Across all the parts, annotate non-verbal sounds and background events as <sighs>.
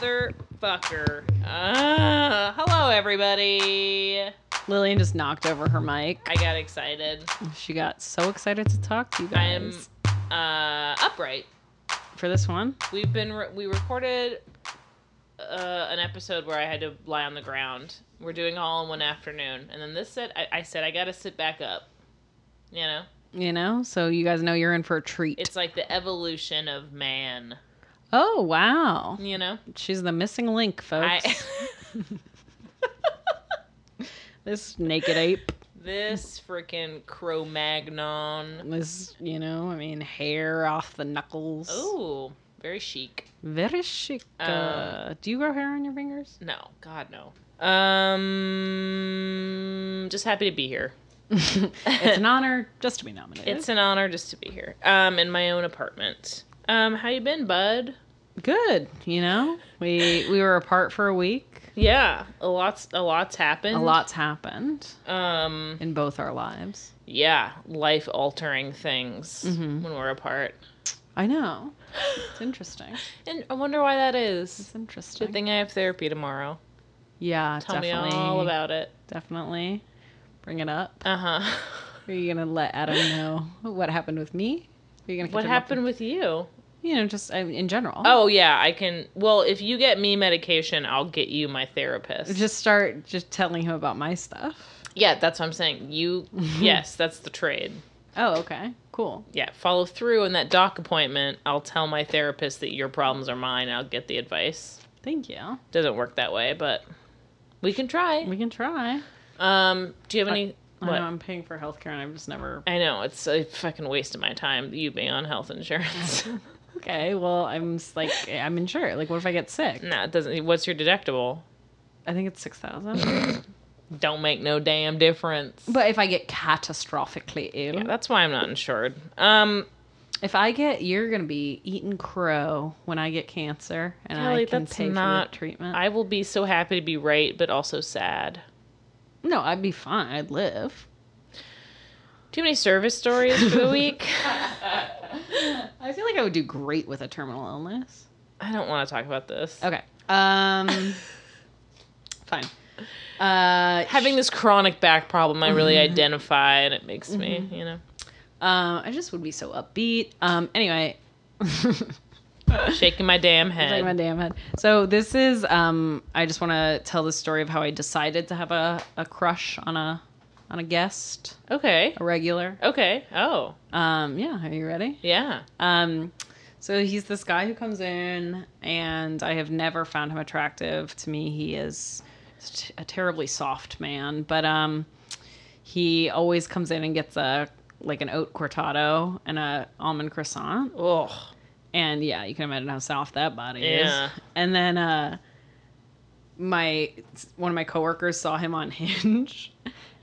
Motherfucker. Ah, hello, everybody. Lillian just knocked over her mic. I got excited. She got so excited to talk to you guys. I am uh, upright. For this one? We've been re- we recorded uh, an episode where I had to lie on the ground. We're doing all in one afternoon, and then this said I, I said I got to sit back up. You know, You know? So you guys know you're in for a treat. it's like the evolution of man. Oh, wow. You know, She's the missing link, folks. I. <laughs> this naked ape. this freaking Cro-Magnon. This, you know, I mean, hair off the knuckles. Oh, very chic. Very chic. Uh, do you grow hair on your fingers? No, God no. Um, just happy to be here. <laughs> it's an honor just to be nominated. It's an honor just to be here. Um, in my own apartment. Um, how you been, bud? good, you know? We we were apart for a week. Yeah, a lot's a lot's happened. A lot's happened Um, in both our lives. yeah, life altering things Mhm. when we're apart. I know. It's interesting. <laughs> And I wonder why that is. It's interesting. Good thing I have therapy tomorrow. Yeah, Tell definitely. me all about it. Definitely. Bring it up. Uh huh. Are you gonna let Adam know what happened with me? Are you gonna what happened with you? You know, just in general. Oh yeah, I can. Well, if you get me medication, I'll get you my therapist. just start just telling him about my stuff. yeah, that's what I'm saying. You, <laughs> yes, that's the trade. Oh, okay, cool. Yeah, follow through in that doc appointment. I'll tell my therapist that your problems are mine. I'll get the advice. Thank you. Doesn't work that way, but we can try. We can try. Um, do you have any? I What? know I'm paying for healthcare and I've just never. I know it's a fucking waste of my time. You being on health insurance. <laughs> <laughs> Okay, well I'm like I'm insured. Like, what if I get sick? no, it doesn't. What's your deductible? I think it's six thousand. <laughs> Don't make no damn difference. but if I get catastrophically ill, Yeah, that's why I'm not insured. Um, if I get, you're gonna be eating crow when I get cancer, and Kelly, I can that's pay not- for treatment. I will be so happy to be right, but also sad. no, I'd be fine. I'd live. Too many service stories for the <laughs> week? <laughs> <laughs> I feel like I would do great with a terminal illness. I don't want to talk about this. Okay. Um. <laughs> fine. Uh, Having this chronic back problem, I really Mm-hmm. identify, and it makes me, you know, Um, I just would be so upbeat. Um, anyway. <laughs> shaking my damn head. Like my damn head. So this is um I just want to tell the story of how I decided to have a, a crush on a on a guest, okay. a regular. Okay. Oh, Um yeah, are you ready? yeah. Um so he's this guy who comes in and I have never found him attractive. To me he is t- a terribly soft man, but um he always comes in and gets a like an oat cortado and a almond croissant. Ugh. And yeah, you can imagine how soft that body Yeah. is. And then uh my one of my coworkers saw him on <laughs> Hinge.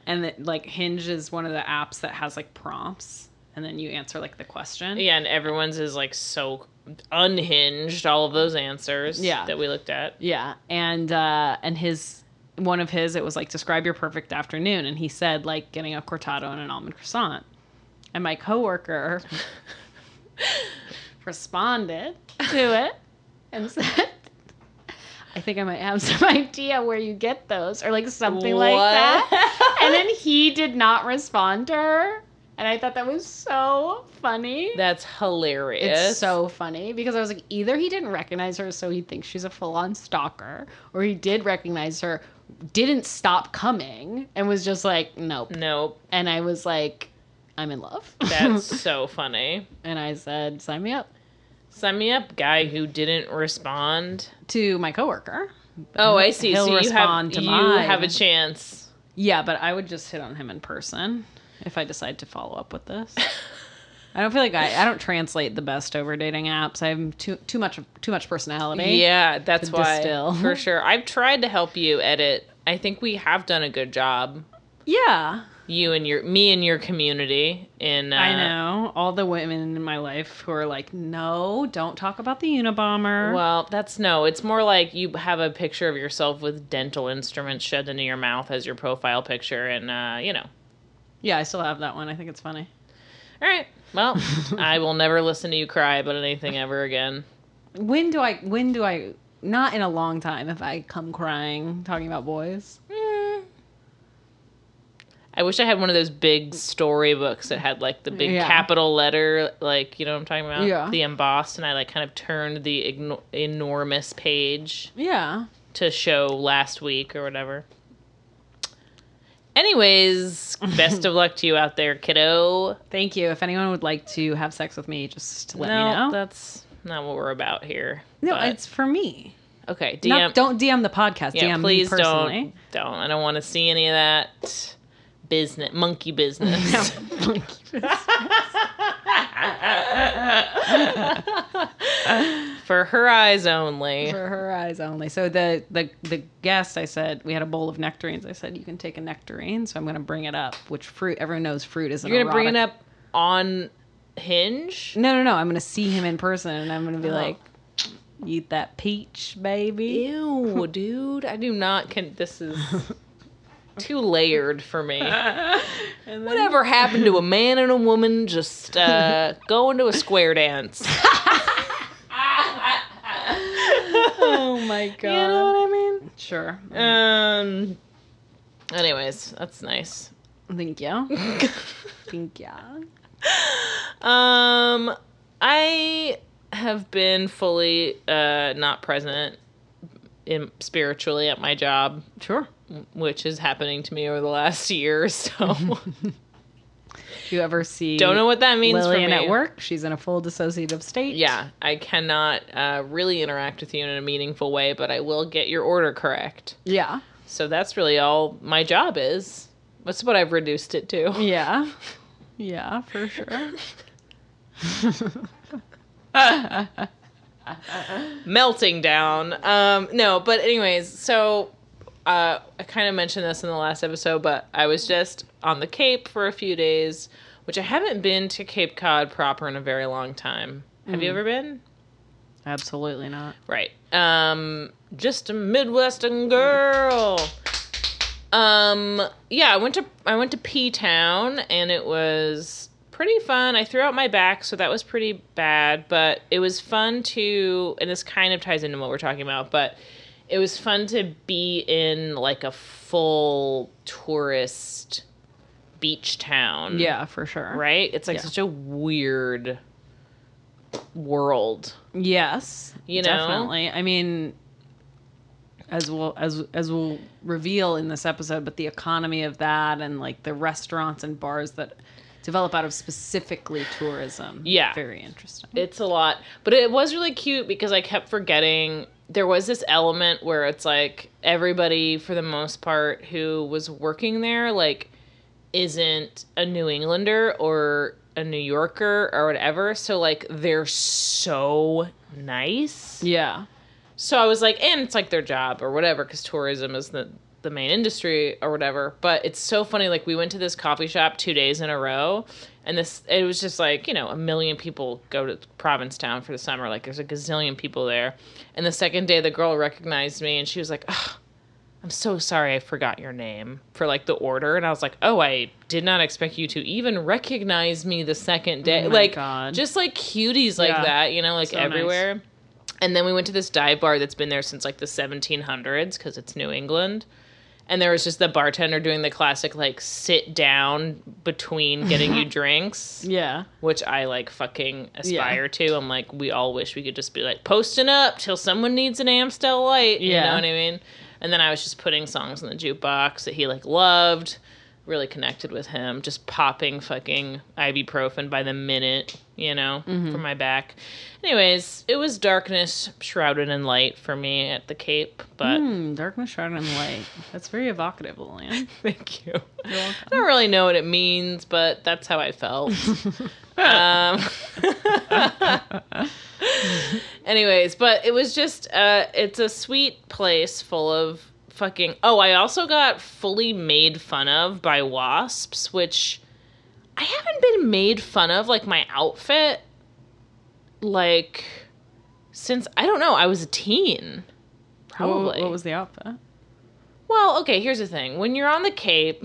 And that like Hinge is one of the apps that has like prompts and then you answer like the question. Yeah, and everyone's is like so unhinged. All of those answers. Yeah. That we looked at. Yeah. And uh and his one of his it was like describe your perfect afternoon and he said like getting a cortado and an almond croissant. And my coworker <laughs> responded to it and said I think I might have <laughs> some idea where you get those or like something like that. And then <laughs> he did not respond to her. And I thought that was so funny. That's hilarious. It's so funny because I was like, either he didn't recognize her, so he thinks she's a full on stalker, or he did recognize her, didn't stop coming, and was just like, nope. Nope. And I was like, I'm in love. That's <laughs> so funny. and I said, sign me up Sign me up, guy who didn't respond. to my coworker. Oh, I see. He'll so you have to you mine. have a chance. Yeah, but I would just hit on him in person if I decide to follow up with this. <laughs> I don't feel like I, I don't translate the best over dating apps. I'm too too much too much personality. Yeah, that's why distill. for <laughs> sure. I've tried to help you edit. I think we have done a good job. Yeah. You and your me and your community in uh, I know all the women in my life who are like, no, don't talk about the Unabomber. Well, that's no. It's more like you have a picture of yourself with dental instruments shoved into your mouth as your profile picture, and uh, you know. yeah, I still have that one. I think it's funny. All right. Well, <laughs> I will never listen to you cry about anything ever again. When do I? When do I? not in a long time if I come crying talking about boys. I wish I had one of those big storybooks that had like the big Yeah. capital letter, like you know what I'm talking about, Yeah. the embossed, and I like kind of turned the igno- enormous page Yeah. to show last week or whatever. Anyways, <laughs> best of luck to you out there, kiddo. Thank you. If anyone would like to have sex with me, just let no, me know. that's not what we're about here. no, but- it's for me. okay. DM, Not, don't DM the podcast. yeah, DM please me personally. don't, don't. I don't want to see any of that business, monkey <laughs> <laughs> business. For her eyes only. for her eyes only. So the the the guest, I said we had a bowl of nectarines. I said you can take a nectarine, so I'm going to bring it up. Which fruit? Everyone knows fruit is. You're gonna bring it up on Hinge. No, no, no. I'm going to see him in person, and I'm going to be Oh. like, "Eat that peach, baby." Ew, dude. I do not. Can this is <laughs> too layered for me. <laughs> And then- Whatever happened to a man and a woman just uh, <laughs> going to a square dance? <laughs> Oh my god. You know what I mean? Sure. Um. Anyways, that's nice. Thank you. Thank you. Um, I have been fully uh not present in spiritually at my job, Sure. Which is happening to me over the last <laughs> year. So you ever see don't know what that means Lillian for me. at work? She's in a full dissociative state. Yeah, I cannot uh, really interact with you in a meaningful way, but I will get your order correct. Yeah. So that's really all my job is. That's what I've reduced it to. Yeah. <laughs> Yeah, for sure. <laughs> melting down. Um, no, but anyways, so uh, I kind of mentioned this in the last episode, but I was just on the Cape for a few days, which I haven't been to Cape Cod proper in a very long time. Have you ever been? Absolutely not. Right. Um, just a Midwestern girl. Um, yeah, I went to I went to P Town and it was pretty fun. I threw out my back, so that was pretty bad, but it was fun to and this kind of ties into what we're talking about, but it was fun to be in like a full tourist beach town. Yeah, for sure. Right? It's like Yeah. such a weird world. Yes. You know? Definitely. I mean as we'll as as we'll reveal in this episode, but the economy of that and like the restaurants and bars that develop out of specifically tourism. Yeah. Very interesting. It's a lot, but it was really cute because I kept forgetting there was this element where it's like everybody for the most part who was working there like isn't a New Englander or a New Yorker or whatever, so like they're so nice. yeah. So I was like, and it's like their job or whatever, because tourism is the the main industry or whatever. But it's so funny. Like we went to this coffee shop two days in a row, and this it was just like you know a million people go to Provincetown for the summer. Like there's a gazillion people there. And the second day, the girl recognized me, and she was like, "Ugh, I'm so sorry, I forgot your name for like the order." And I was like, "Oh, I did not expect you to even recognize me the second day." Oh like God. just like cuties like Yeah. that, you know, like So nice. everywhere. And then we went to this dive bar that's been there since like the 1700s because it's New England. And there was just the bartender doing the classic like sit down between getting you <laughs> drinks, Yeah. which I like fucking aspire to. I'm like, we all wish we could just be like posting up till someone needs an Amstel light. You Yeah. know what I mean? And then I was just putting songs in the jukebox that he like loved. Really connected with him, just popping fucking ibuprofen by the minute, you know, Mm-hmm. for my back. Anyways, it was darkness shrouded in light for me at the Cape, but Hmm, darkness, shrouded in light. That's very evocative, Lillian. <laughs> thank you. You're welcome. I don't really know what it means, but that's how I felt. <laughs> um, <laughs> anyways, but it was just, uh, it's a sweet place full of fucking. Oh, I also got fully made fun of by wasps, which I haven't been made fun of, like my outfit, like, since, I don't know, I was a teen. Probably. What, what was the outfit? Well, okay, here's the thing. When you're on the Cape,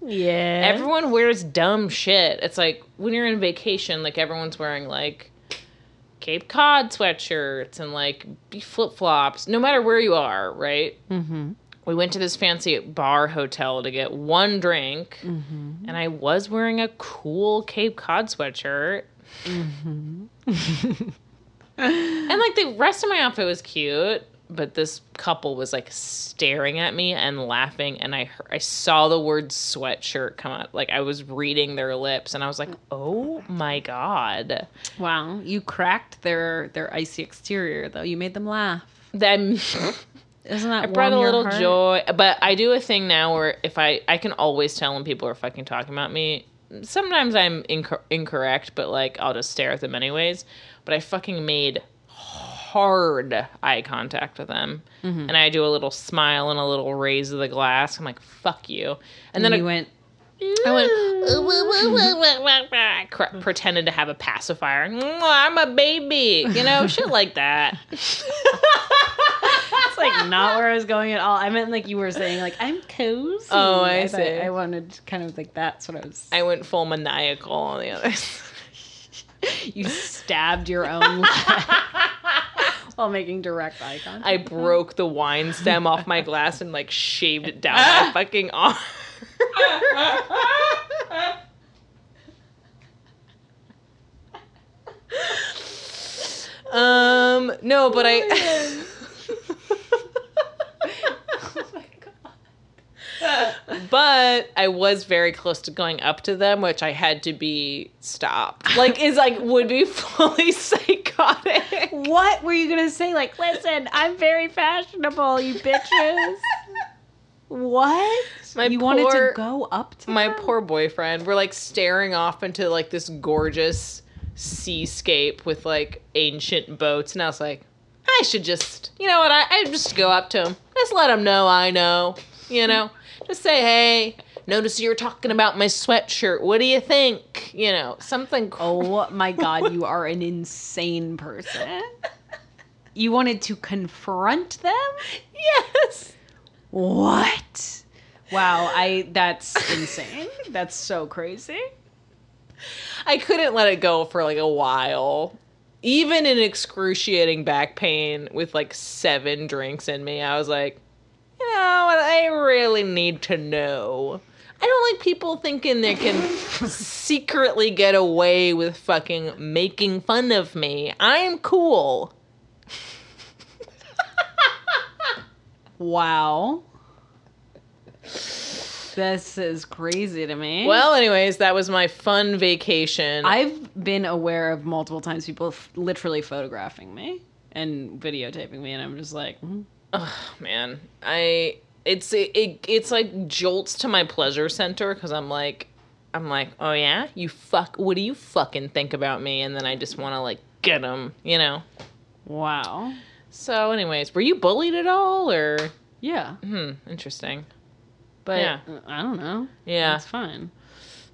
Yeah. everyone wears dumb shit. It's like when you're in vacation, like everyone's wearing like Cape Cod sweatshirts and like flip flops, no matter where you are, right? Mm-hmm. We went to this fancy bar hotel to get one drink, Mm-hmm. and I was wearing a cool Cape Cod sweatshirt. Mm-hmm. <laughs> and like the rest of my outfit was cute, but this couple was like staring at me and laughing, and I heard, I saw the word sweatshirt come out. Like I was reading their lips, and I was like, "Oh my god!" Wow, you cracked their their icy exterior though. You made them laugh. Then <laughs> Isn't that I brought a little heart? joy, but I do a thing now where if I I can always tell when people are fucking talking about me. Sometimes I'm incor- incorrect, but like I'll just stare at them anyways. But I fucking made hard eye contact with them, Mm-hmm. and I do a little smile and a little raise of the glass. I'm like, "Fuck you," and And then then I went. I went. I cr- pretended to have a pacifier. I'm a baby, you know, <laughs> shit like that. <laughs> It's like not where I was going at all. I meant like you were saying like I'm cozy. Oh, I thought- see. I wanted kind of like that's what I was. I went full maniacal on the other side. <laughs> you stabbed your own leg while making direct eye contact. I broke the wine stem off my glass and like shaved it down my fucking arm. <laughs> um no, but I But I was very close to going up to them, which I had to be stopped. Like is like would be <laughs> fully psychotic. What were you gonna say? Like, listen, I'm very fashionable, you bitches. what? My you wanted to poor- go up to my them? poor boyfriend we're like staring off into like this gorgeous seascape with like ancient boats and i was like i should just you know what i, I just go up to him just let him know i know you know just say hey notice you were talking about my sweatshirt what do you think you know something cool Oh <laughs> my god, you are an insane person. You wanted to confront them? yes What? Wow, I that's insane. That's so crazy. I couldn't let it go for like a while. Even in excruciating back pain with like seven drinks in me, I was like, you know what? I really need to know. I don't like people thinking they can secretly get away with fucking making fun of me. I'm cool. Wow. This is crazy to me. Well, anyways, that was my fun vacation. I've been aware of multiple times people f- literally photographing me and videotaping me, and I'm just like, mm. Ugh, man, I it's it, it it's like jolts to my pleasure center because I'm like I'm like oh yeah you fuck what do you fucking think about me and then I just want to like get them you know. wow. So, anyways, were you bullied at all or Yeah, hmm interesting. but Yeah. I don't know. Yeah. It's fine.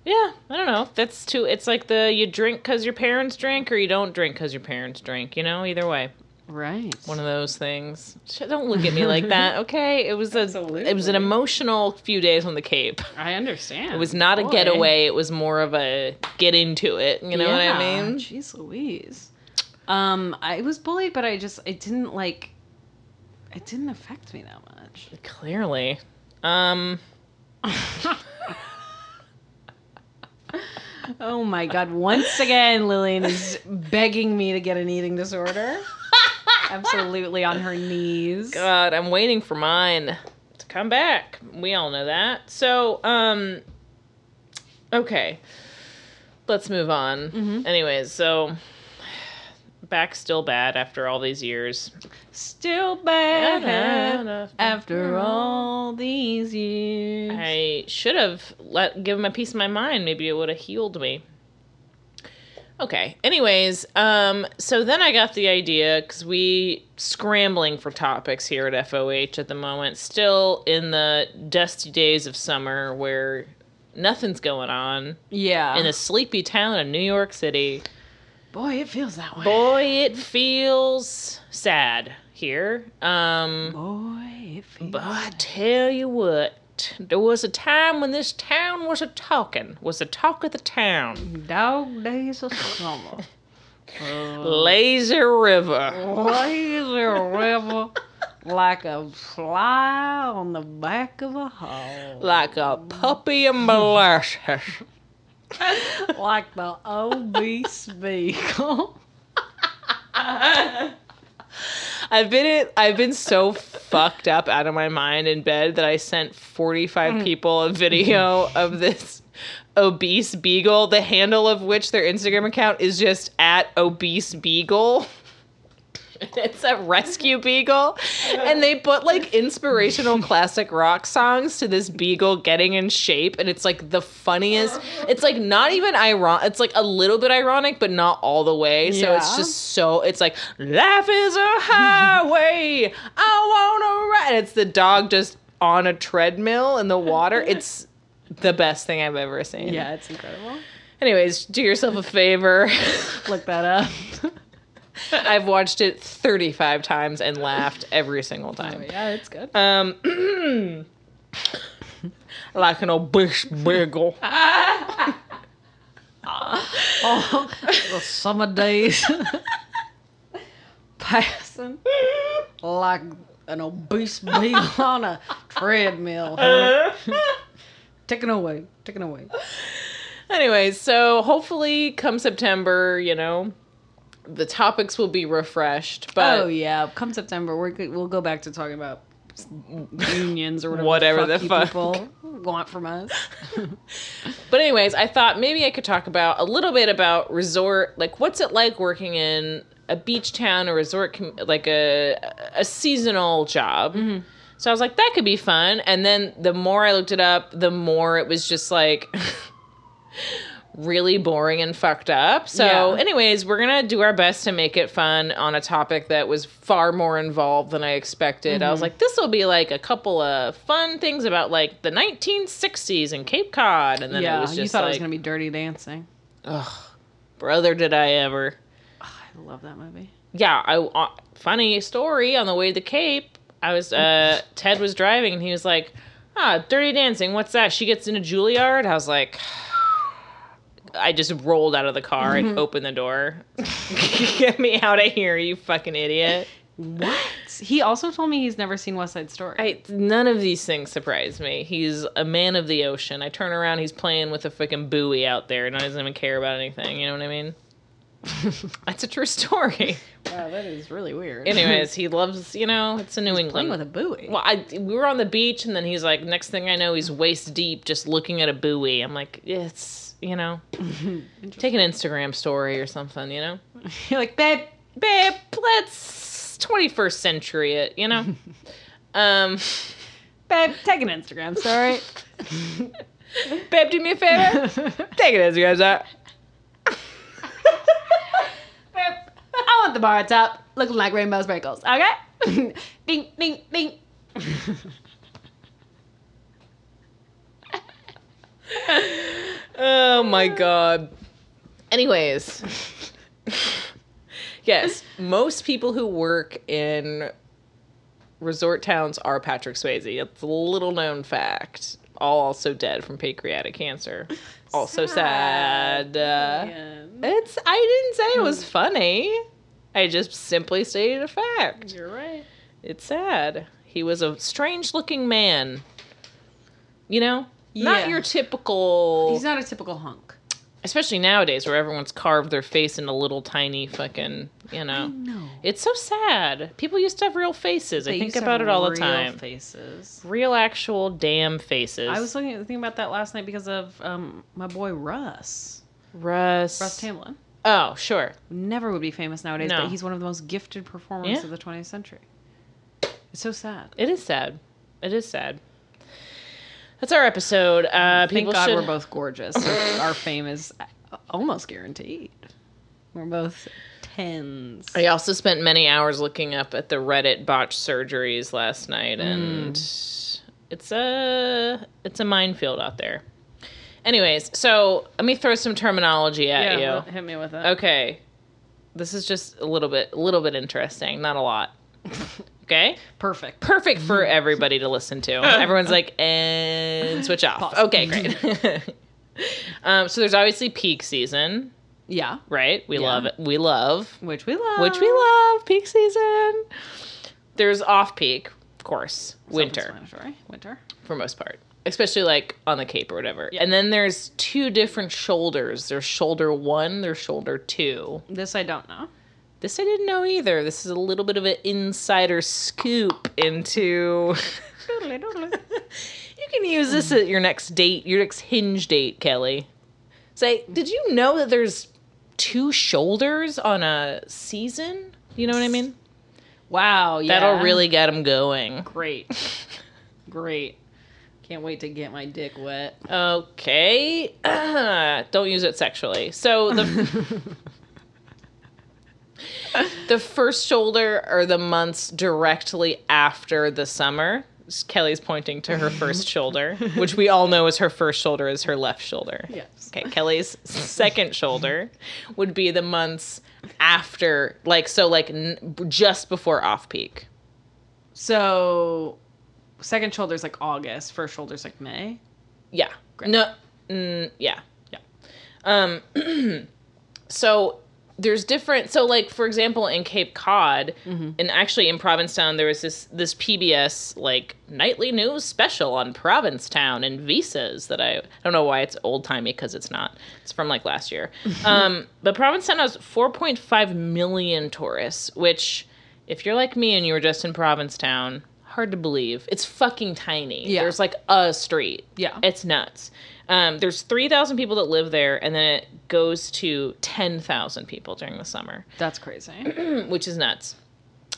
Yeah, I don't know. That's too. It's like the you drink because your parents drink, or you don't drink because your parents drink. You know, either way, Right. one of those things. Don't look at me like that, <laughs> okay? It was a. It was an emotional few days on the Cape. I understand. It was not a getaway. It was more of a get into it. You know what I mean? Jeez Louise. Um, I was bullied, but I just it didn't like it didn't affect me that much. Clearly. Um. <laughs> Oh my god! Once again, Lillian is begging me to get an eating disorder. Absolutely on her knees. God, I'm waiting for mine to come back. We all know that. So, um. Okay. Let's move on. Mhm. Anyways, so. Back still bad after all these years. Still bad after all these years. I should have let give him a piece of my mind. Maybe it would have healed me. Okay. Anyways, um, so then I got the idea because we scrambling for topics here at FOH at the moment. Still in the dusty days of summer where nothing's going on yeah. in a sleepy town of New York City. Boy, it feels that way. Boy, it feels sad here. Um, Boy, it feels. But I tell you what, there was a time when this town was a talking, was the talk of the town. Dog days of summer. <laughs> Lazy river. Lazy river like a fly on the back of a hole. Like a puppy in molasses. <laughs> like the obese beagle. <laughs> I've been I've been so fucked up out of my mind in bed that I sent 45 mm. people a video of this obese beagle, the handle of which their Instagram account is just at obese beagle. <laughs> It's a rescue beagle. And they put like inspirational classic rock songs to this beagle getting in shape. And it's like the funniest. It's like not even ironic. It's like a little bit ironic, but not all the way. So it's just so, it's like, life is a highway. I want to ride. It's the dog just on a treadmill in the water. <laughs> It's the best thing I've ever seen. Yeah, it's incredible. Anyways, do yourself a favor. Look that up. <laughs> I've watched it 35 times and laughed every single Oh, time. yeah, it's good. Um, <clears throat> like an obese beagle. <laughs> Oh, the summer days <laughs> passing like an obese beagle <laughs> on a treadmill. huh? Ticking away, ticking away. Anyways, so hopefully come September, you know, the topics will be refreshed. But oh yeah, come September, we're, we'll go back to talking about unions or whatever, Whatever the the fuck, fuck. people want from us. <laughs> But anyways, I thought maybe I could talk about a little bit about resort, like what's it like working in a beach town, a resort, like a a seasonal job. Mm-hmm. So I was like, that could be fun. And then the more I looked it up, the more it was just like <laughs> really boring and fucked up. So, Yeah. anyways, we're gonna do our best to make it fun on a topic that was far more involved than I expected. I was like, this will be like a couple of fun things about like the 1960s in Cape Cod, and then yeah, it was just you thought like, it was gonna be Dirty Dancing. Ugh, brother, did I ever? I love that movie. Yeah, I uh, funny story on the way to the Cape. I was uh <laughs> Ted was driving and he was like, "Ah, Dirty Dancing, what's that?" She gets into Juilliard. I was like, I just rolled out of the car and mm-hmm. opened the door. <laughs> Get me out of here, you fucking idiot! What? He also told me he's never seen West Side Story. I none of these things surprise me. He's a man of the ocean. I turn around, he's playing with a fucking buoy out there, and I doesn't even care about anything. You know what I mean? <laughs> That's a true story. wow, that is really weird. Anyways, <laughs> he loves, you know, it's a New playing England. with a buoy. well, I we were on the beach, and then he's like, next thing I know, he's waist deep, just looking at a buoy. I'm like, it's, you know, <laughs> take an Instagram story or something, you know, <laughs> You're like, babe, babe. Let's 21st century it, you know. <laughs> um, babe, take an Instagram story. babe, do me a favor, take it as you guys are. babe, I want the bar top looking like rainbow sprinkles. Okay? ding, ding, ding. Oh my god. Anyways. <laughs> yes, most people who work in resort towns are Patrick Swayze. It's a little known fact. All also dead from pancreatic cancer. Also sad. Uh, it's I didn't say it was funny. I just simply stated a fact. You're right. It's sad. He was a strange looking man. You know? Yeah. Not your typical He's not a typical hunk. especially nowadays where everyone's carved their face into little tiny fucking you know No. it's so sad people used to have real faces i think about it all the time Faces. real actual damn faces I was looking thinking about that last night because of um, my boy Russ. russ Russ Tamblyn. oh sure Never would be famous nowadays, No. but he's one of the most gifted performers Yeah. of the 20th century. It's so sad. it is sad it is sad that's our episode uh Thank people God should we're both gorgeous. Our- <laughs> Our fame is almost guaranteed. We're both tens. I also spent many hours looking up at the Reddit botched surgeries last night, and it's a it's a minefield out there. Anyways, so let me throw some terminology at yeah, you. hit me with it. Okay. This is just a little bit a little bit interesting, not a lot. <laughs> Okay? Perfect. Perfect for everybody to listen to. <laughs> Everyone's like, and switch off. Pause. Okay, <laughs> great. <laughs> um, so there's obviously peak season. Yeah. right? We Yeah. love it. We love Which we love. which we love peak season. There's off peak, of course, winter Winter. for most part, especially like on the Cape or whatever. And then there's two different shoulders. There's shoulder one. There's shoulder two. This I don't know. This I didn't know either. This is a little bit of an insider scoop into. <laughs> You can use this at your next date, your next hinge date, Kelly. Say, did you know that there's two shoulders on a season? You know what I mean? Wow. Yeah. That'll really get them going. great. great. Can't wait to get my dick wet. Okay. <clears throat> Don't use it sexually. So the <laughs> the first shoulder are the months directly after the summer. Kelly's pointing to her first <laughs> shoulder, which we all know is her first shoulder is her left shoulder. Yes. Okay, Kelly's second shoulder would be the months after, like so, like n- just before off peak. So, second shoulder is like August. First shoulder is like May. Yeah. Great. No. Mm, yeah. Yeah. Um. <clears throat> so there's different. So like for example, in Cape Cod, and actually in Provincetown, there was this this PBS like nightly news special on Provincetown and visas that I, I don't know why it's old timey because it's not. It's from like last year. <laughs> um. But Provincetown has 4.5 million tourists, which if you're like me and you were just in Provincetown. Hard to believe. It's fucking tiny. Yeah. There's like a street. Yeah. It's nuts. Um, there's 3,000 people that live there, and then it goes to 10,000 people during the summer, <clears throat> That's crazy. which is nuts.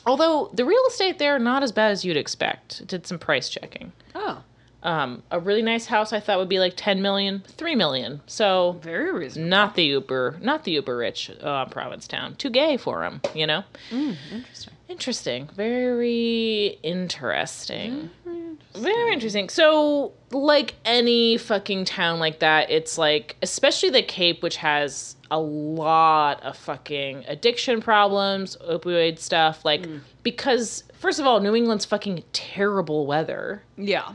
Although the real estate there, not as bad as you'd expect. Did some price checking. oh, Um, a really nice house I thought would be like 10 million, 3 million. So very reasonable. not the uber, not the uber rich uh, Provincetown. Too gay for them, you know. Interesting. Interesting. Very interesting. Mm-hmm. Very interesting. So, like any fucking town like that, it's like, especially the Cape, which has a lot of fucking addiction problems, opioid stuff. Like, mm. because, first of all, New England's fucking terrible weather. Yeah.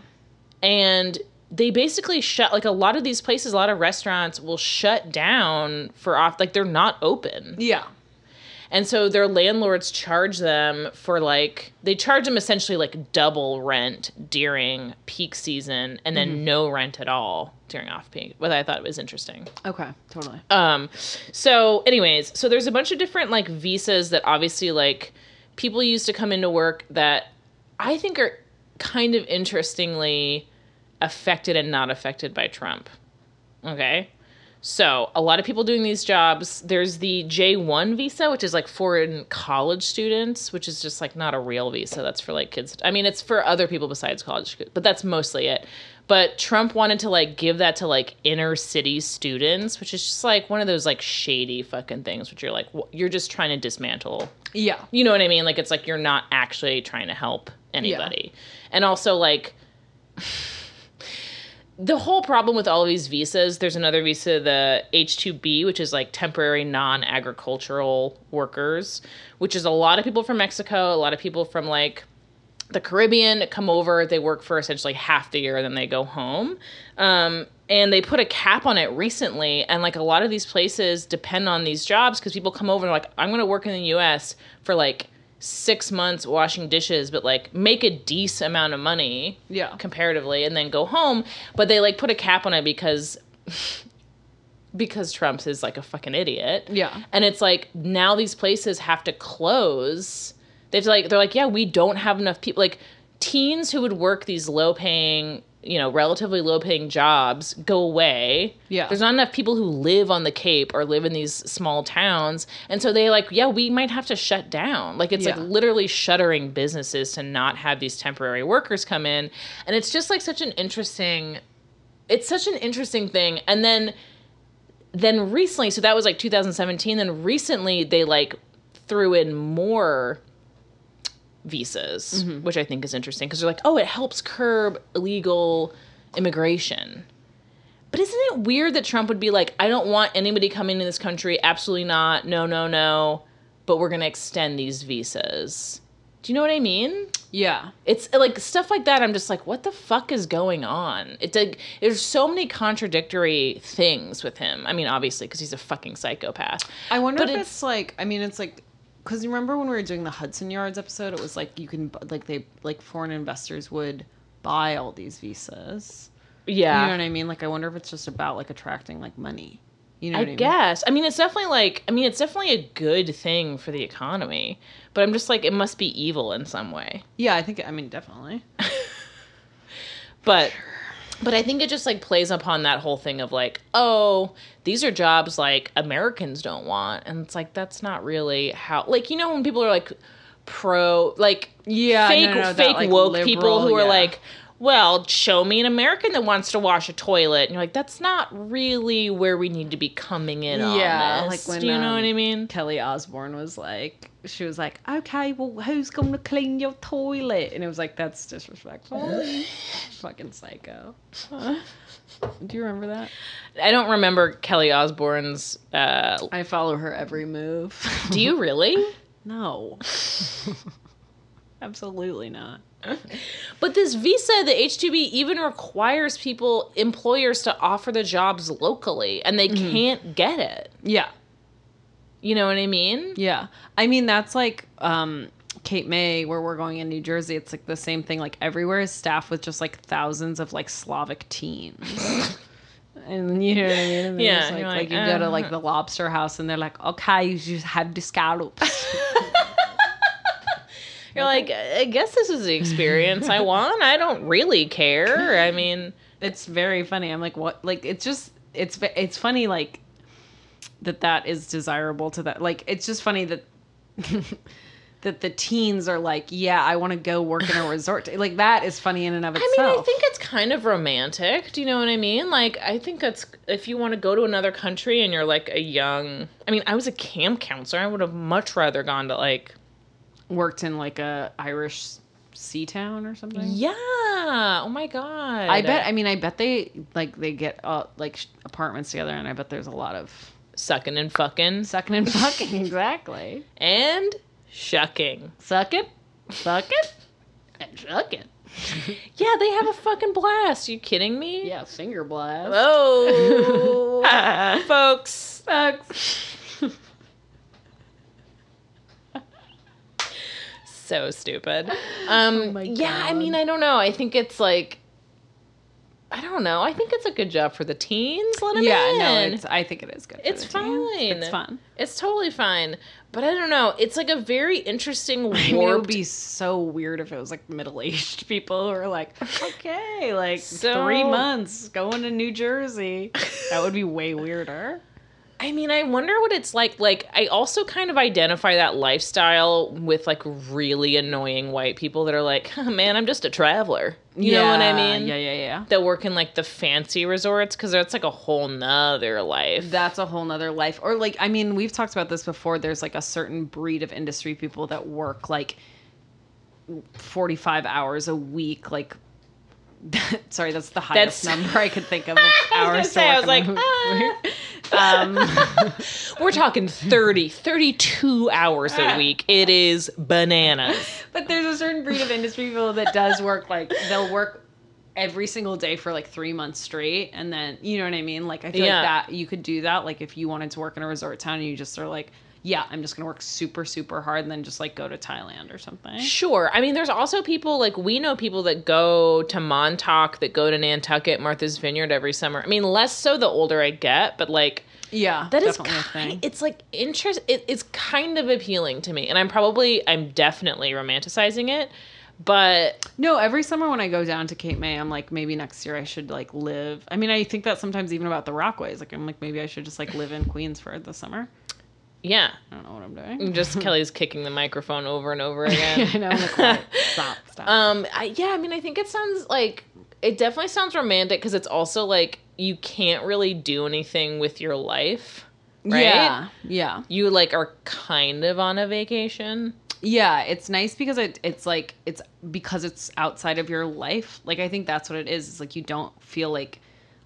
And they basically shut, like, a lot of these places, a lot of restaurants will shut down for off, like, they're not open. Yeah. And so their landlords charge them for like they charge them essentially like double rent during peak season and then no rent at all during off peak. What I thought it was interesting. Okay. Totally. Um so anyways, so there's a bunch of different like visas that obviously like people use to come into work that I think are kind of interestingly affected and not affected by Trump. Okay? So, a lot of people doing these jobs. There's the J1 visa, which is like foreign college students, which is just like not a real visa. That's for like kids. I mean, it's for other people besides college, but that's mostly it. But Trump wanted to like give that to like inner city students, which is just like one of those like shady fucking things, which you're like, you're just trying to dismantle Yeah. you know what I mean? Like it's like you're not actually trying to help anybody. And also like the whole problem with all of these visas, there's another visa, the H2B, which is like temporary non-agricultural workers, which is a lot of people from Mexico, a lot of people from like the Caribbean come over. They work for essentially half the year, then they go home. Um, and they put a cap on it recently. And like a lot of these places depend on these jobs because people come over and like, I'm going to work in the US for like six months washing dishes, but like make a decent amount of money Yeah. comparatively and then go home. But they like put a cap on it because. <laughs> Because Trump's is like a fucking idiot. Yeah. And it's like now these places have to close. They have like they're like, yeah, we don't have enough people like teens who would work these low paying, you know, relatively low paying jobs go away. Yeah. There's not enough people who live on the Cape or live in these small towns. And so they like, yeah, we might have to shut down. Like it's Yeah. like literally shuttering businesses to not have these temporary workers come in. And it's just like such an interesting it's such an interesting thing. And then then recently, so that was like 2017. Then recently, they like threw in more visas, mm-hmm. which I think is interesting because they're like, oh, it helps curb illegal immigration. But isn't it weird that Trump would be like, I don't want anybody coming to this country, absolutely not, no, no, no, but we're going to extend these visas. Do you know what I mean? Yeah. It's like stuff like that. I'm just like, what the fuck is going on? It's like there's so many contradictory things with him. I mean, obviously, because he's a fucking psychopath. I wonder But if it's- it's, like I mean it's like because you remember when we were doing the Hudson Yards episode, it was like you can like they like foreign investors would buy all these visas. Yeah, You know what I mean? Like I wonder if it's just about like attracting like money. You know I what I mean? guess. I mean, it's definitely like, I mean, it's definitely a good thing for the economy, but I'm just like, it must be evil in some way. Yeah, I think I mean definitely. <laughs> But, but I think it just like plays upon that whole thing of like, oh, these are jobs like Americans don't want, and it's like that's not really how. Like you know when people are like pro, like Yeah, no, fake no, that, fake like, woke people liberal, who are like. Well, show me an American that wants to wash a toilet. And you're like, that's not really where we need to be coming in on Yeah, this. like when, Do you know um, what I mean? Kelly Osbourne was like, she was like, okay, well, who's going to clean your toilet? And it was like, that's disrespectful. <sighs> Fucking psycho. Do you remember that? I don't remember Kelly Osbourne's. Uh, I follow her every move. do you really? <laughs> no. <laughs> Absolutely not. <laughs> But this visa, the H-2B, even requires people, employers, to offer the jobs locally, and they can't get it. Yeah. You know what I mean? Yeah. I mean, that's like um, Cape May, where we're going in New Jersey. It's like the same thing. Like everywhere is staffed with just like thousands of like Slavic teens. <laughs> And you know what I mean? And Yeah, Like, like, like, you go to like uh-huh. the lobster house and they're like, okay, you just have the scallops. <laughs> You're like, I guess this is the experience I want. I don't really care. I <laughs> mean, it's very funny. I'm like, what? Like, it's just, it's, it's funny, like, that that is desirable to that. Like, it's just funny that, <laughs> that the teens are like, yeah, I want to go work in a <laughs> resort. Like, that is funny in and of itself. I mean, I think it's kind of romantic. Do you know what I mean? Like, I think that's if you want to go to another country and you're like a young. I mean, I was a camp counselor. I would have much rather gone to like. Worked in like a Irish sea town or something. Yeah. Oh my god. I bet. I mean, I bet they like they get uh, like sh- apartments together, and I bet there's a lot of sucking and fucking sucking and fucking. exactly. <laughs> and shucking. sucking, it, and shucking. <laughs> Yeah, they have a fucking blast. you kidding me? Yeah, finger blast. Oh, <laughs> folks. Sucks. So stupid. <laughs> Um, Oh yeah, I mean, I don't know. I think it's like, I don't know. I think it's a good job for the teens. Let them Yeah, in. no, it's. I think it is good. It's the teens. fine. It's fun. It's totally fine. But I don't know. It's like a very interesting <laughs> I mean, it would be so weird if it was like middle-aged <laughs> people who are like, okay, like So- three months going to New Jersey. That would be way weirder. I mean, I wonder what it's like. Like, I also kind of identify that lifestyle with like really annoying white people that are like, "Huh, <laughs> man, I'm just a traveler. You know what I mean? Yeah, yeah, yeah. That work in like the fancy resorts because that's like a whole nother life. That's a whole nother life. Or like, I mean, we've talked about this before. There's like a certain breed of industry people that work like 45 hours a week. Like, <laughs> sorry, that's the highest That's- number I could think of. of <laughs> I was say, I was like. Um, <laughs> We're talking 30, 32 hours a week. It is bananas. but there's a certain breed of industry people that does work like they'll work every single day for like three months straight and then you know what i mean like i feel Yeah. like that you could do that like if you wanted to work in a resort town and you just are like yeah i'm just gonna work super super hard and then just like go to thailand or something Sure. I mean, there's also people like we know people that go to Montauk, that go to Nantucket, Martha's Vineyard every summer. I mean, less so the older I get, but like yeah that is kind, thing it's like interest. It, it's kind of appealing to me, and I'm probably I'm definitely romanticizing it, but no every summer when i go down to cape may i'm like maybe next year i should like live i mean i think that sometimes even about the rockaways like i'm like maybe i should just like live in queens for the summer yeah, i don't know what i'm doing just <laughs> Kelly's kicking the microphone over and over again. <laughs> i know I'm like, <laughs> stop stop Um, I, yeah, I mean, I think it sounds like it definitely sounds romantic because it's also like you can't really do anything with your life, right? yeah yeah You like are kind of on a vacation. Yeah, it's nice because it it's like it's because it's outside of your life. Like I think that's what it is. It's like you don't feel like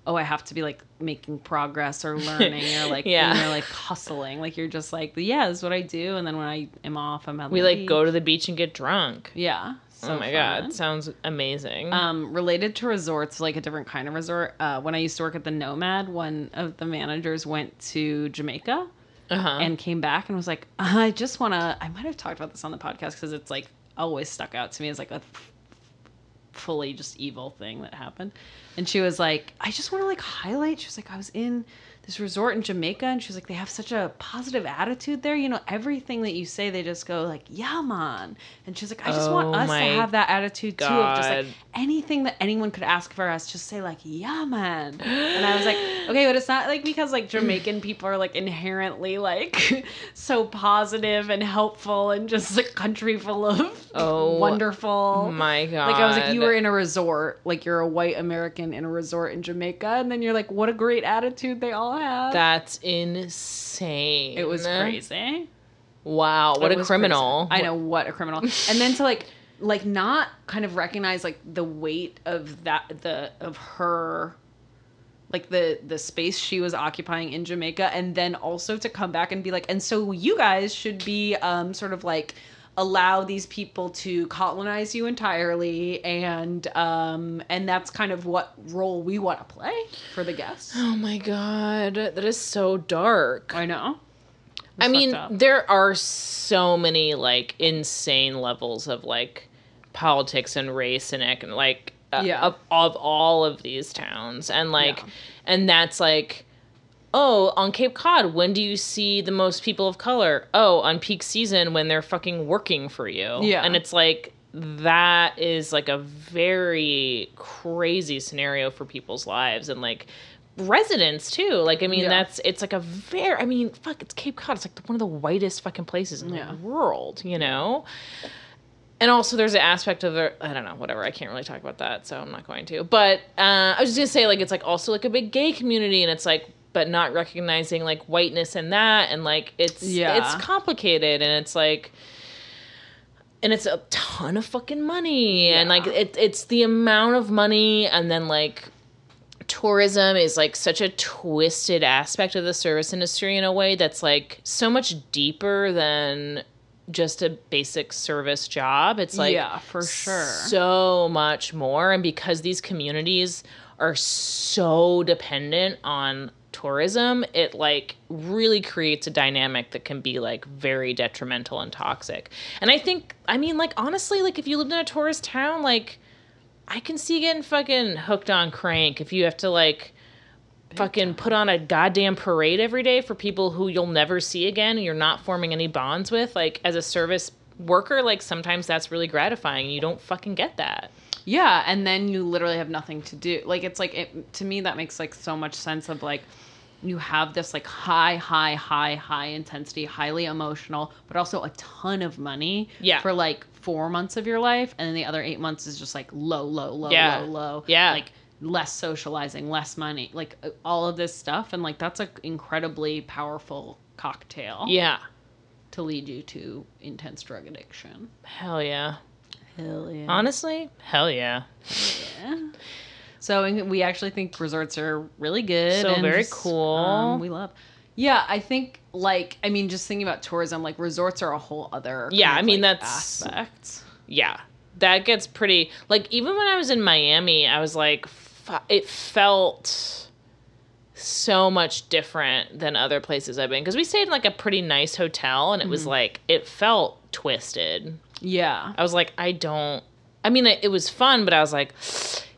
oh, I have to be like making progress or <laughs> learning or like Yeah. you know like hustling. Like you're just like yeah, this is what I do, and then when I am off, I'm at We like beach. go to the beach and get drunk. yeah. oh my fun. god, sounds amazing. Um, related to resorts, like a different kind of resort. Uh, when I used to work at the Nomad, one of the managers went to Jamaica uh-huh. and came back and was like, I just want to. I might have talked about this on the podcast because it's like always stuck out to me as like a fully just evil thing that happened. And she was like, I just want to like highlight. She was like, I was in this resort in Jamaica and she's like, they have such a positive attitude there. You know, everything that you say, they just go like, yeah, man. And she's like, I just want Oh us to have that attitude too of just like anything that anyone could ask for us, just say like, yeah, man. And I was like, <gasps> okay, but it's not like because like Jamaican people are like inherently like <laughs> so positive and helpful and just a country full of <laughs> Oh, wonderful. my god. Like I was like, you were in a resort, like you're a white American in a resort in Jamaica, and then you're like, what a great attitude they all have. That's insane. it was crazy. Wow, what It a criminal. crazy. I know what a criminal. <laughs> and then to like like not kind of recognize like the weight of that the of her like the the space she was occupying in Jamaica and then also to come back and be like and so you guys should be um sort of like allow these people to colonize you entirely and um and that's kind of what role we want to play for the guests. Oh my god, that is so dark. I know. I mean, up. there are so many like insane levels of like politics and race and like uh, Yeah. of, of all of these towns and like Yeah. and that's like oh on cape cod when do you see the most people of color oh on peak season when they're fucking working for you Yeah. and it's like that is like a very crazy scenario for people's lives and like residents too like i mean Yeah. that's it's like a very i mean fuck it's cape cod it's like one of the whitest fucking places in Yeah. the world you know and also there's an aspect of the i don't know whatever i can't really talk about that so i'm not going to but uh, i was just gonna say like it's like also like a big gay community and it's like but not recognizing like whiteness in that and like it's Yeah. it's complicated and it's like and it's a ton of fucking money and like Yeah. it, it's the amount of money and then like tourism is like such a twisted aspect of the service industry in a way that's like so much deeper than just a basic service job it's like Yeah, for sure. so much more and because these communities are so dependent on tourism it like really creates a dynamic that can be like very detrimental and toxic. And i think i mean like honestly like if you lived in a tourist town like i can see getting fucking hooked on crank if you have to like fucking put on a goddamn parade every day for people who you'll never see again and you're not forming any bonds with. Like as a service worker like sometimes that's really gratifying. You don't fucking get that. Yeah, and then you literally have nothing to do. Like it's like it, to me that makes like so much sense of like you have this like high high high high intensity, highly emotional, but also a ton of money Yeah. for like 4 months of your life and then the other 8 months is just like low low low Yeah. low low. Yeah. Like less socializing, less money, like uh, all of this stuff and like that's an incredibly powerful cocktail yeah to lead you to intense drug addiction. hell yeah Hell yeah. honestly hell yeah Yeah. So we actually think resorts are really good. So and very just, cool. um, we love. Yeah, I think like I mean, just thinking about tourism, like resorts are a whole other. Yeah, I mean, like, that's- aspect. yeah that gets pretty like even when i was in miami i was like it felt so much different than other places i've been because we stayed in like a pretty nice hotel and it was like it felt twisted Yeah, i was like i don't i mean it, it was fun but i was like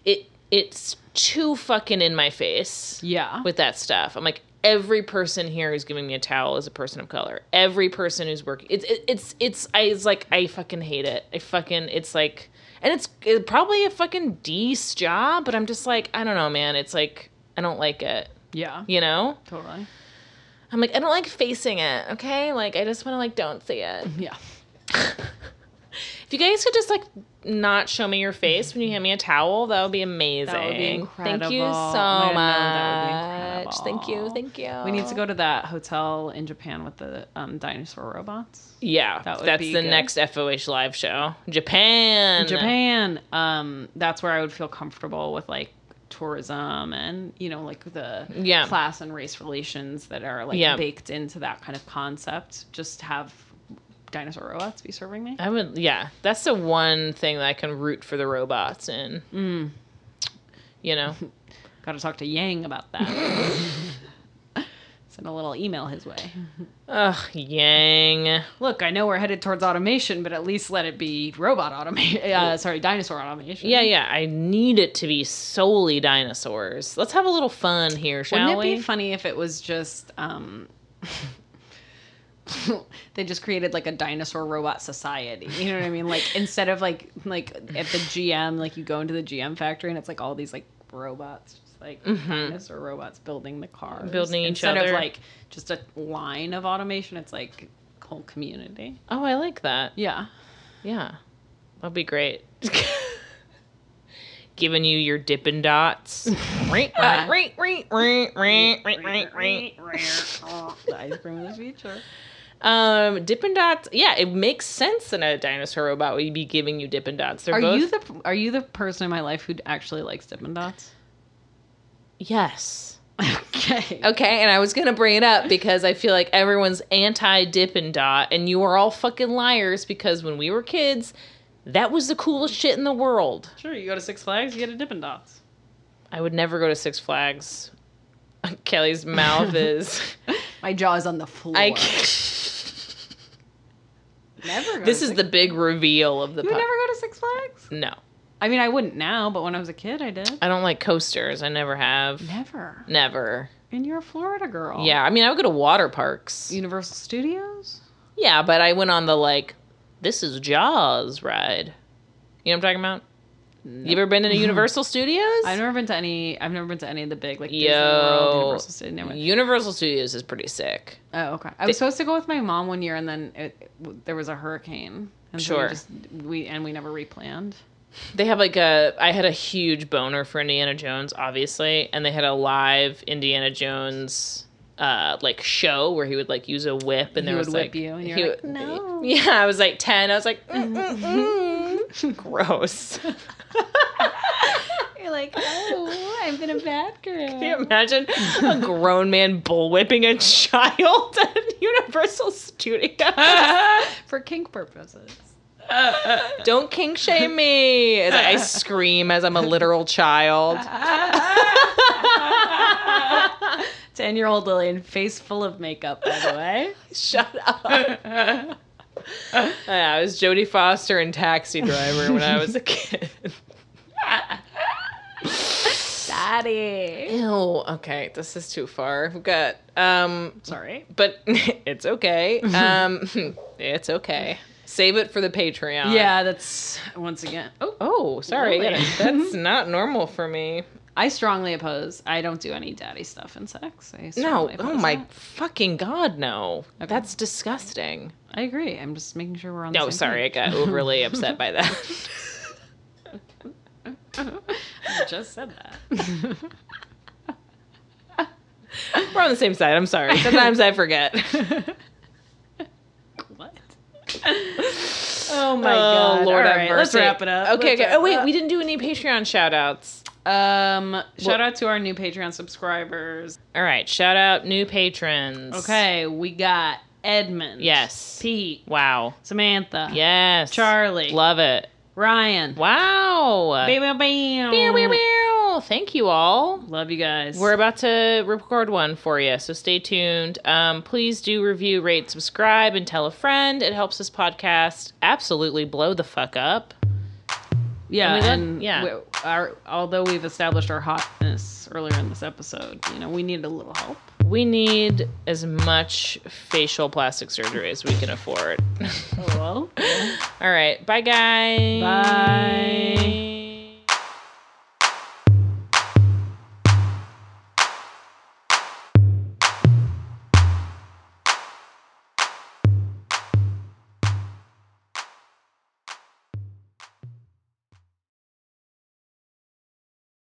it it's too fucking in my face yeah, with that stuff. I'm like, every person here who's giving me a towel is a person of color. Every person who's working, it's it, it's it's. I it's like I fucking hate it. I fucking it's like, and it's, it's probably a fucking decent job, but I'm just like, I don't know, man. It's like I don't like it. yeah, You know? totally. I'm like, I don't like facing it. Okay, like I just want to like don't see it. <laughs> Yeah, <laughs> If you guys could just like not show me your face when you hand me a towel, that would be amazing. That would be Thank you so I know, much. that would be Thank you, thank you. we need to go to that hotel in Japan with the um, dinosaur robots. Yeah, That would that's be the good. next FOH live show. Japan. Japan. Um, that's where I would feel comfortable with like tourism and you know like the Yeah. class and race relations that are like Yeah. baked into that kind of concept. Just have dinosaur robots be serving me. I would, yeah. That's the one thing that I can root for the robots in. Mm. You know, <laughs> Got to talk to Yang about that. <laughs> Send a little email his way. ugh, Yang. Look, I know we're headed towards automation, but at least let it be robot automation. Uh, <laughs> sorry, dinosaur automation. Yeah, yeah. I need it to be solely dinosaurs. Let's have a little fun here, shall Wouldn't it we? be funny if it was just um <laughs> they just created like a dinosaur robot society. You know what I mean? Like <laughs> instead of like like at the GM, like you go into the GM factory and it's like all these like robots, just like dinosaur robots building the cars, Mm-hmm. Building each other. instead other. of like just a line of automation. It's like whole community. oh, I like that. Yeah. Yeah. That'd be great. <laughs> Giving you your Dippin' Dots. The ice cream of the future. Um, Dippin' Dots. Yeah, it makes sense in a dinosaur robot would be giving you Dippin' Dots. They're Are both. you the are you the person in my life who actually likes Dippin' Dots? Yes. Okay. Okay, and I was gonna bring it up because I feel like everyone's anti Dippin' Dot, and you are all fucking liars because when we were kids, that was the coolest shit in the world. Sure, you go to Six Flags, you get a Dippin' Dots. I would never go to Six Flags. <laughs> Kelly's mouth <laughs> is. My jaw is on the floor. I. Can't. <laughs> never. Go This is Six- the big reveal of the. You would never go to Six Flags? no, I mean, I wouldn't now, but when I was a kid, I did. I don't like coasters. I never have. Never. Never. And you're a Florida girl. Yeah, I mean, I would go to water parks. Universal Studios. Yeah, but I went on the like, this is Jaws ride. You know what I'm talking about? You ever been to Universal <laughs> Studios? I've never been to any. I've never been to any of the big like Disney World, Universal Studios. Universal Studios is pretty sick. Oh, okay. I was supposed to go with my mom one year, and then it, there was a hurricane. And so Sure. we, just, we and we never replanned. They have like a. I had a huge boner for Indiana Jones, obviously, and they had a live Indiana Jones. Uh, like show where he would like use a whip and He there would was whip like you, and you're he like, would- <laughs> "No." yeah I was like ten I was like mm, mm, mm. <laughs> gross <laughs> You're like, oh, I've been a bad girl. Can you imagine a grown man bullwhipping a child <laughs> at Universal Studios? For kink purposes. Don't kink shame me. As I scream as I'm a literal child. Ten year old Lillian, face full of makeup, by the way. Shut up. <laughs> Yeah, I was Jodie Foster and Taxi Driver when I was a <laughs> kid. Daddy. Ew. Okay, this is too far. We've got um Sorry. but <laughs> it's okay. Um it's okay. Save it for the Patreon. Yeah, that's once again. Oh, Oh, sorry. Really? That's not normal for me. I strongly oppose. I don't do any daddy stuff in sex. I No. Oh my that. fucking god, no. Okay. That's disgusting. I agree. I'm just making sure we're on the same side. No, sorry. I got <laughs> overly upset by that. I just said that. We're on the same side. I'm sorry. Sometimes I forget. <laughs> what? <laughs> Oh my oh, god. Lord All mercy. let's wrap it up. Okay, Let's okay. Oh, wait. up. We didn't do any Patreon shout outs. Um, shout out to our new Patreon subscribers. All right. Shout out new patrons. Okay, we got Edmund. Yes. Pete. Wow. Samantha. Yes. Charlie. Love it. Ryan. Wow. Bam, bam, bam. Meow, meow, meow. Thank you all. Love you guys. We're about to record one for you, so stay tuned. Um, please do review, rate, subscribe, and tell a friend. It helps this podcast absolutely blow the fuck up. Yeah, and and, yeah. we- our, although we've established our hotness earlier in this episode, you know, we need a little help. We need as much facial plastic surgery as we can afford. Oh, Hello. <laughs> All right. Bye, guys. Bye.